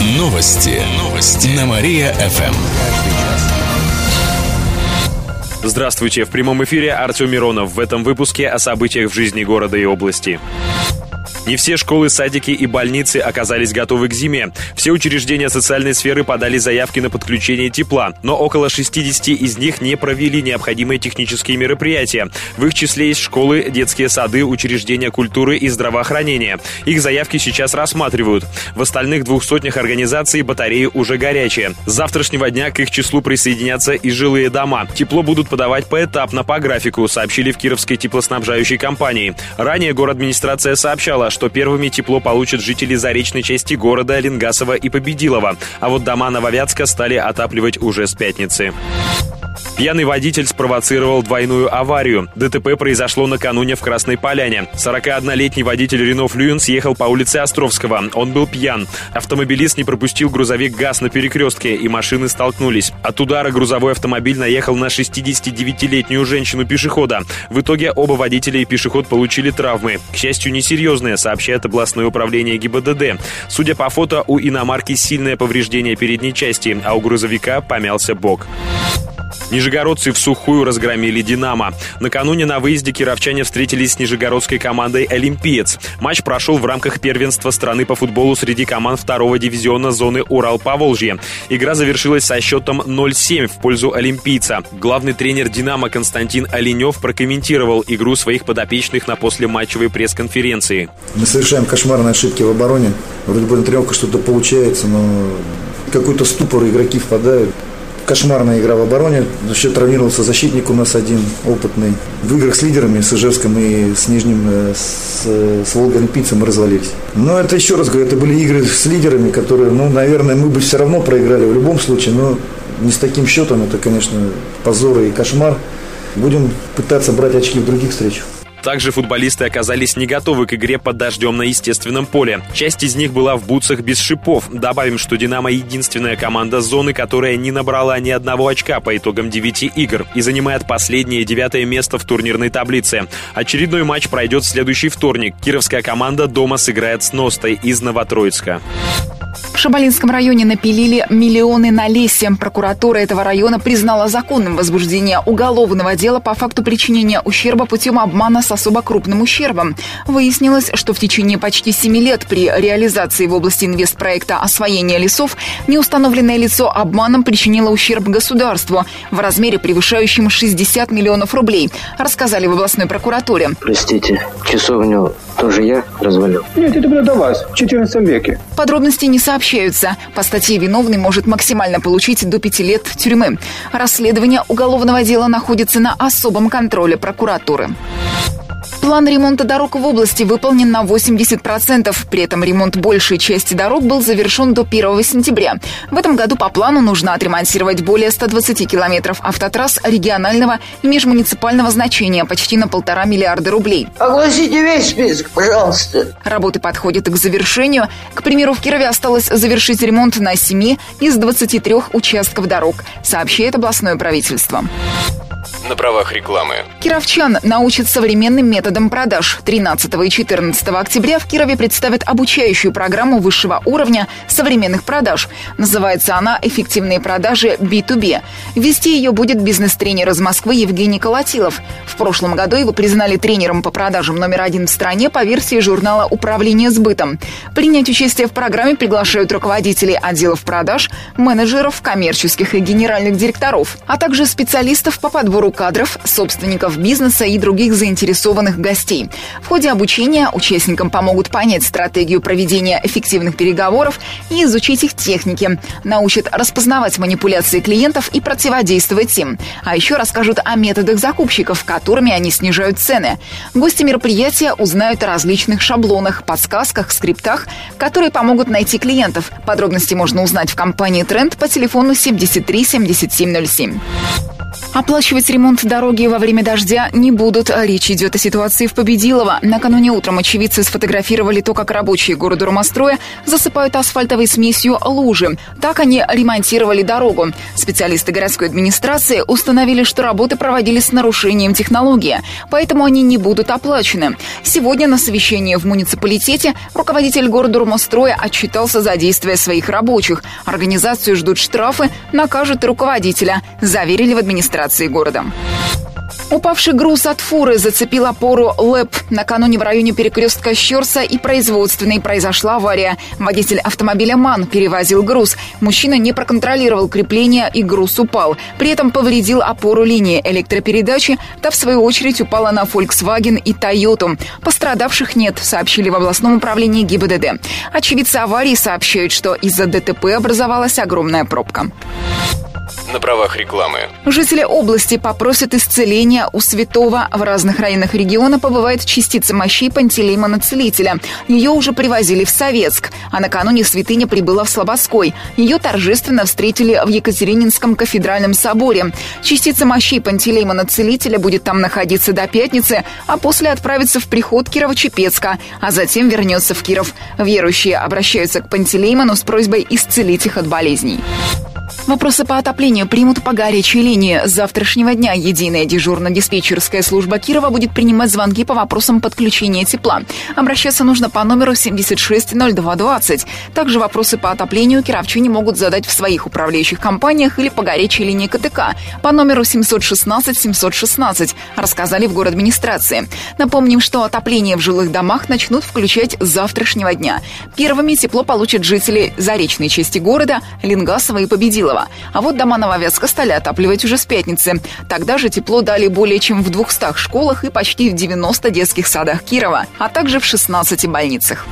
Новости. Новости. На Мария-ФМ. Здравствуйте. В прямом эфире Артем Миронов. В этом выпуске о событиях в жизни города и области. Не все школы, садики и больницы оказались готовы к зиме. Все учреждения социальной сферы подали заявки на подключение тепла, но около 60 из них не провели необходимые технические мероприятия. В их числе есть школы, детские сады, учреждения культуры и здравоохранения. Их заявки сейчас рассматривают. В остальных двух сотнях организаций батареи уже горячие. С завтрашнего дня к их числу присоединятся и жилые дома. Тепло будут подавать поэтапно по графику, сообщили в Кировской теплоснабжающей компании. Ранее город администрация сообщала, что первыми тепло получат жители заречной части города Ленгасова и Победилова, а вот дома Нововятска стали отапливать уже с пятницы. Пьяный водитель спровоцировал двойную аварию. ДТП произошло накануне в Красной Поляне. 41-летний водитель Рено Флюен съехал по улице Островского. Он был пьян. Автомобилист не пропустил грузовик ГАЗ на перекрестке, и машины столкнулись. От удара грузовой автомобиль наехал на 69-летнюю женщину-пешехода. В итоге оба водителя и пешеход получили травмы. К счастью, несерьезные, сообщает областное управление ГИБДД. Судя по фото, у иномарки сильное повреждение передней части, а у грузовика помялся бок. Нижегородцы в сухую разгромили «Динамо». Накануне на выезде кировчане встретились с нижегородской командой «Олимпиец». Матч прошел в рамках первенства страны по футболу среди команд второго дивизиона зоны Урал-Поволжье. Игра завершилась со счетом 0-7 в пользу «Олимпийца». Главный тренер «Динамо» Константин Оленев прокомментировал игру своих подопечных на послематчевой пресс-конференции. Мы совершаем кошмарные ошибки в обороне. Вроде бы на тренировках что-то получается, но какой-то ступор игроки впадают кошмарная игра в обороне. Счет травмировался защитник у нас один опытный. В играх с лидерами, с Ижевском и с Нижним, э, с, с Волгой-Олимпийцем мы развалились. Но это, еще раз говорю, это были игры с лидерами, которые, ну, наверное, мы бы все равно проиграли в любом случае, но не с таким счетом. Это, конечно, позор и кошмар. Будем пытаться брать очки в других встречах. Также футболисты оказались не готовы к игре под дождем на естественном поле. Часть из них была в бутсах без шипов. Добавим, что «Динамо» — единственная команда зоны, которая не набрала ни одного очка по итогам 9 игр и занимает последнее девятое место в турнирной таблице. Очередной матч пройдет в следующий вторник. Кировская команда дома сыграет с Ностой из Новотроицка. В Шабалинском районе напилили миллионы на лесе. Прокуратура этого района признала законным возбуждение уголовного дела по факту причинения ущерба путем обмана с особо крупным ущербом. Выяснилось, что в течение почти семи лет при реализации в области инвестпроекта освоения лесов неустановленное лицо обманом причинило ущерб государству в размере превышающем 60 миллионов рублей, рассказали в областной прокуратуре. Простите, часовню тоже я развалил? Нет, это было до вас, в 14 веке. Подробности не сообщаются. По статье виновный может максимально получить до пяти лет тюрьмы. Расследование уголовного дела находится на особом контроле прокуратуры. План ремонта дорог в области выполнен на 80%. При этом ремонт большей части дорог был завершен до 1 сентября. В этом году по плану нужно отремонтировать более 120 километров автотрасс регионального и межмуниципального значения почти на полтора миллиарда рублей. Огласите весь список, пожалуйста. Работы подходят к завершению. К примеру, в Кирове осталось завершить ремонт на 7 из 23 участков дорог, сообщает областное правительство на правах рекламы. Кировчан научат современным методам продаж. 13 и 14 октября в Кирове представят обучающую программу высшего уровня современных продаж. Называется она «Эффективные продажи B2B». Вести ее будет бизнес-тренер из Москвы Евгений Колотилов. В прошлом году его признали тренером по продажам номер один в стране по версии журнала «Управление сбытом». Принять участие в программе приглашают руководителей отделов продаж, менеджеров, коммерческих и генеральных директоров, а также специалистов по подбору кадров, собственников бизнеса и других заинтересованных гостей. В ходе обучения участникам помогут понять стратегию проведения эффективных переговоров и изучить их техники. Научат распознавать манипуляции клиентов и противодействовать им. А еще расскажут о методах закупщиков, которыми они снижают цены. Гости мероприятия узнают о различных шаблонах, подсказках, скриптах, которые помогут найти клиентов. Подробности можно узнать в компании «Тренд» по телефону 73 7707. Оплачивать ремонт дороги во время дождя не будут. Речь идет о ситуации в Победилово. Накануне утром очевидцы сфотографировали то, как рабочие города Румостроя засыпают асфальтовой смесью лужи. Так они ремонтировали дорогу. Специалисты городской администрации установили, что работы проводились с нарушением технологии, поэтому они не будут оплачены. Сегодня на совещании в муниципалитете руководитель города Румостроя отчитался за действия своих рабочих. Организацию ждут штрафы, накажут руководителя, заверили в администрации города. Упавший груз от фуры зацепил опору ЛЭП. Накануне в районе перекрестка Щерса и производственной произошла авария. Водитель автомобиля МАН перевозил груз. Мужчина не проконтролировал крепление и груз упал. При этом повредил опору линии электропередачи. Та, в свою очередь, упала на Volkswagen и Toyota. Пострадавших нет, сообщили в областном управлении ГИБДД. Очевидцы аварии сообщают, что из-за ДТП образовалась огромная пробка на правах рекламы. Жители области попросят исцеления у святого. В разных районах региона побывает частица мощей Пантелеймона Целителя. Ее уже привозили в Советск, а накануне святыня прибыла в Слободской. Ее торжественно встретили в Екатерининском кафедральном соборе. Частица мощей Пантелеймона Целителя будет там находиться до пятницы, а после отправится в приход Кирово-Чепецка, а затем вернется в Киров. Верующие обращаются к Пантелеймону с просьбой исцелить их от болезней. Вопросы по отоплению примут по горячей линии. С завтрашнего дня единая дежурно-диспетчерская служба Кирова будет принимать звонки по вопросам подключения тепла. Обращаться нужно по номеру 760220. Также вопросы по отоплению кировчане могут задать в своих управляющих компаниях или по горячей линии КТК по номеру 716 716, рассказали в город администрации. Напомним, что отопление в жилых домах начнут включать с завтрашнего дня. Первыми тепло получат жители заречной части города, Ленгасова и Победилова. Кирова. А вот дома Нововятска стали отапливать уже с пятницы. Тогда же тепло дали более чем в 200 школах и почти в 90 детских садах Кирова, а также в 16 больницах.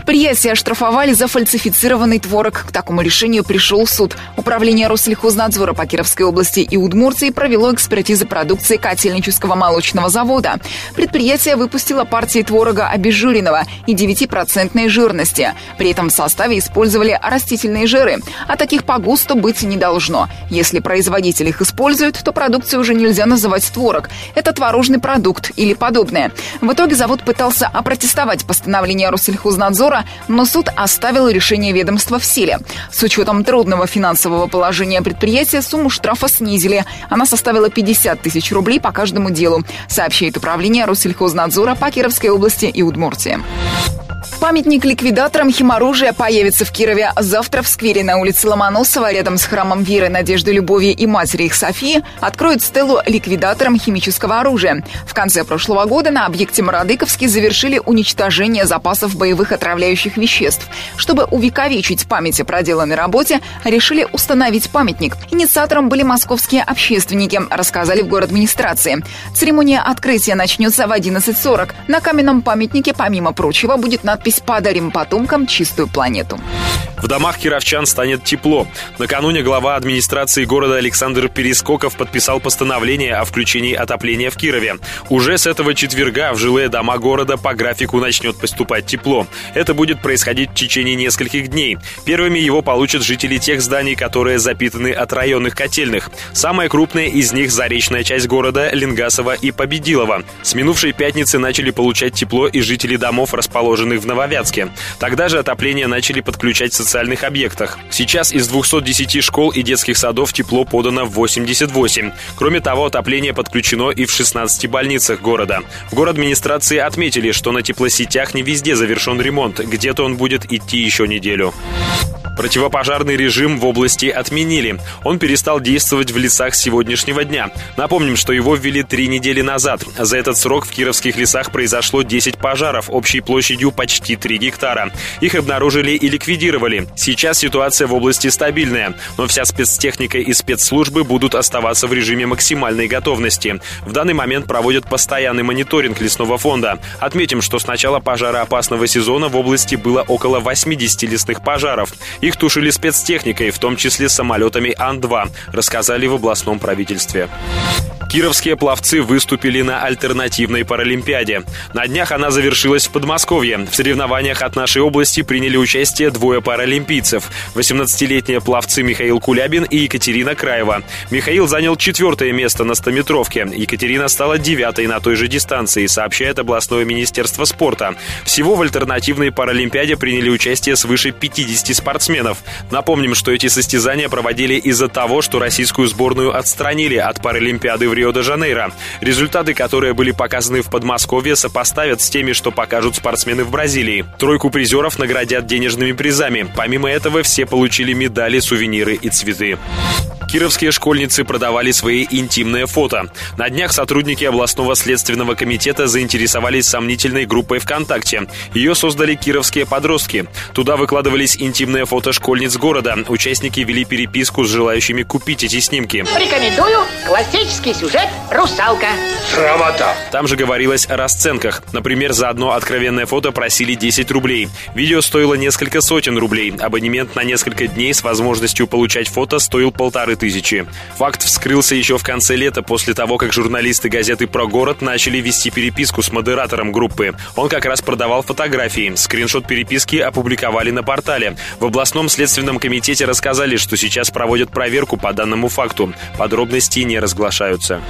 Предприятие оштрафовали за фальсифицированный творог. К такому решению пришел суд. Управление Россельхознадзора по Кировской области и Удмуртии провело экспертизы продукции котельнического молочного завода. Предприятие выпустило партии творога обезжиренного и 9% жирности. При этом в составе использовали растительные жиры. А таких по ГУСТу быть не должно. Если производитель их использует, то продукцию уже нельзя называть творог. Это творожный продукт или подобное. В итоге завод пытался опротестовать постановление Россельхознадзора Роскомнадзора, но суд оставил решение ведомства в силе. С учетом трудного финансового положения предприятия сумму штрафа снизили. Она составила 50 тысяч рублей по каждому делу, сообщает управление Россельхознадзора по Кировской области и Удмуртии. Памятник ликвидаторам химоружия появится в Кирове завтра в сквере на улице Ломоносова, рядом с храмом Веры, Надежды, Любови и Матери их Софии, откроют стелу ликвидаторам химического оружия. В конце прошлого года на объекте Мародыковский завершили уничтожение запасов боевых отравляющих веществ. Чтобы увековечить память о проделанной работе, решили установить памятник. Инициатором были московские общественники, рассказали в город администрации. Церемония открытия начнется в 11.40. На каменном памятнике, помимо прочего, будет надпись надпись «Подарим потомкам чистую планету». В домах кировчан станет тепло. Накануне глава администрации города Александр Перескоков подписал постановление о включении отопления в Кирове. Уже с этого четверга в жилые дома города по графику начнет поступать тепло. Это будет происходить в течение нескольких дней. Первыми его получат жители тех зданий, которые запитаны от районных котельных. Самая крупная из них – заречная часть города Ленгасова и Победилова. С минувшей пятницы начали получать тепло и жители домов, расположенных в Нововятске. Тогда же отопление начали подключать в социальных объектах. Сейчас из 210 школ и детских садов тепло подано в 88. Кроме того, отопление подключено и в 16 больницах города. В город администрации отметили, что на теплосетях не везде завершен ремонт, где-то он будет идти еще неделю. Противопожарный режим в области отменили. Он перестал действовать в лесах сегодняшнего дня. Напомним, что его ввели три недели назад. За этот срок в кировских лесах произошло 10 пожаров общей площадью почти 3 гектара. Их обнаружили и ликвидировали. Сейчас ситуация в области стабильная, но вся спецтехника и спецслужбы будут оставаться в режиме максимальной готовности. В данный момент проводят постоянный мониторинг лесного фонда. Отметим, что с начала пожароопасного сезона в области было около 80 лесных пожаров. Их тушили спецтехникой, в том числе самолетами Ан-2, рассказали в областном правительстве. Кировские пловцы выступили на альтернативной Паралимпиаде. На днях она завершилась в Подмосковье. В соревнованиях от нашей области приняли участие двое паралимпийцев. 18-летние пловцы Михаил Кулябин и Екатерина Краева. Михаил занял четвертое место на стометровке. Екатерина стала девятой на той же дистанции, сообщает областное министерство спорта. Всего в альтернативной Паралимпиаде приняли участие свыше 50 спортсменов. Напомним, что эти состязания проводили из-за того, что российскую сборную отстранили от Паралимпиады в Рио-де-Жанейро. Результаты, которые были показаны в Подмосковье, сопоставят с теми, что покажут спортсмены в Бразилии. Тройку призеров наградят денежными призами. Помимо этого, все получили медали, сувениры и цветы. Кировские школьницы продавали свои интимные фото. На днях сотрудники областного следственного комитета заинтересовались сомнительной группой ВКонтакте. Ее создали кировские подростки. Туда выкладывались интимные фото школьниц города. Участники вели переписку с желающими купить эти снимки. Рекомендую классический сюжет «Русалка». Срамота. Там же говорилось о расценках. Например, за одно откровенное фото просили 10 рублей. Видео стоило несколько сотен рублей. Абонемент на несколько дней с возможностью получать фото стоил полторы тысячи. Факт вскрылся еще в конце лета, после того, как журналисты газеты «Про город» начали вести переписку с модератором группы. Он как раз продавал фотографии. Скриншот переписки опубликовали на портале. В областном следственном комитете рассказали, что сейчас проводят проверку по данному факту. Подробности не разглашаются.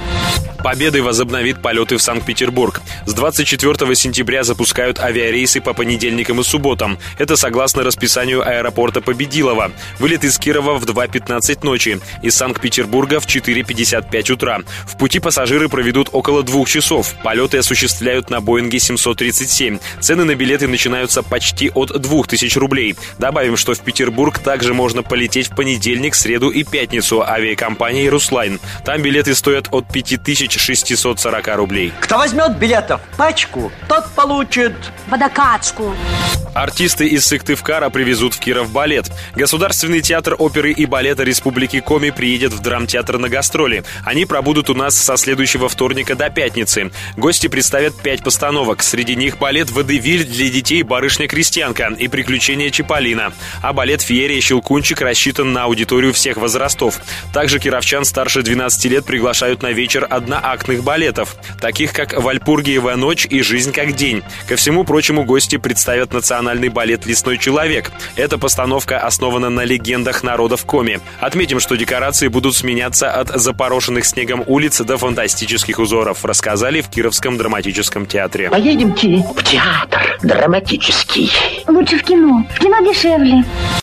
Победой возобновит полеты в Санкт-Петербург. С 24 сентября запускают авиарейсы по понедельникам и субботам. Это согласно расписанию аэропорта Победилова. Вылет из Кирова в 2.15 ночи, из Санкт-Петербурга в 4.55 утра. В пути пассажиры проведут около двух часов. Полеты осуществляют на Боинге 737. Цены на билеты начинаются почти от 2000 рублей. Добавим, что в Петербург также можно полететь в понедельник, среду и пятницу авиакомпанией «Руслайн». Там билеты стоят от 5640 рублей. Кто возьмет билетов пачку, тот получит водокачку. Артисты из Сыктывкара привезут в Киров балет. Государственный театр оперы и балета Республики Коми приедет в драмтеатр на гастроли. Они пробудут у нас со следующего вторника до пятницы. Гости представят пять постановок. Среди них балет «Водевиль» для детей «Барышня-крестьянка» и «Приключения Чиполлино». А балет «Феерия Щелкунчик» рассчитан на аудиторию всех возрастов. Также кировчан старше 12 лет приглашают на вечер одноактных балетов, таких как «Вальпургиева ночь» и «Жизнь как день». Ко всему прочему гости представят национальный балет «Лесной человек». Эта постановка основана на легендах народов Коми. Отметим, что декорации будут сменяться от запорошенных снегом улиц до фантастических узоров, рассказали в Кировском драматическом театре. Поедемте в театр драматический. Лучше в кино. В кино дешевле.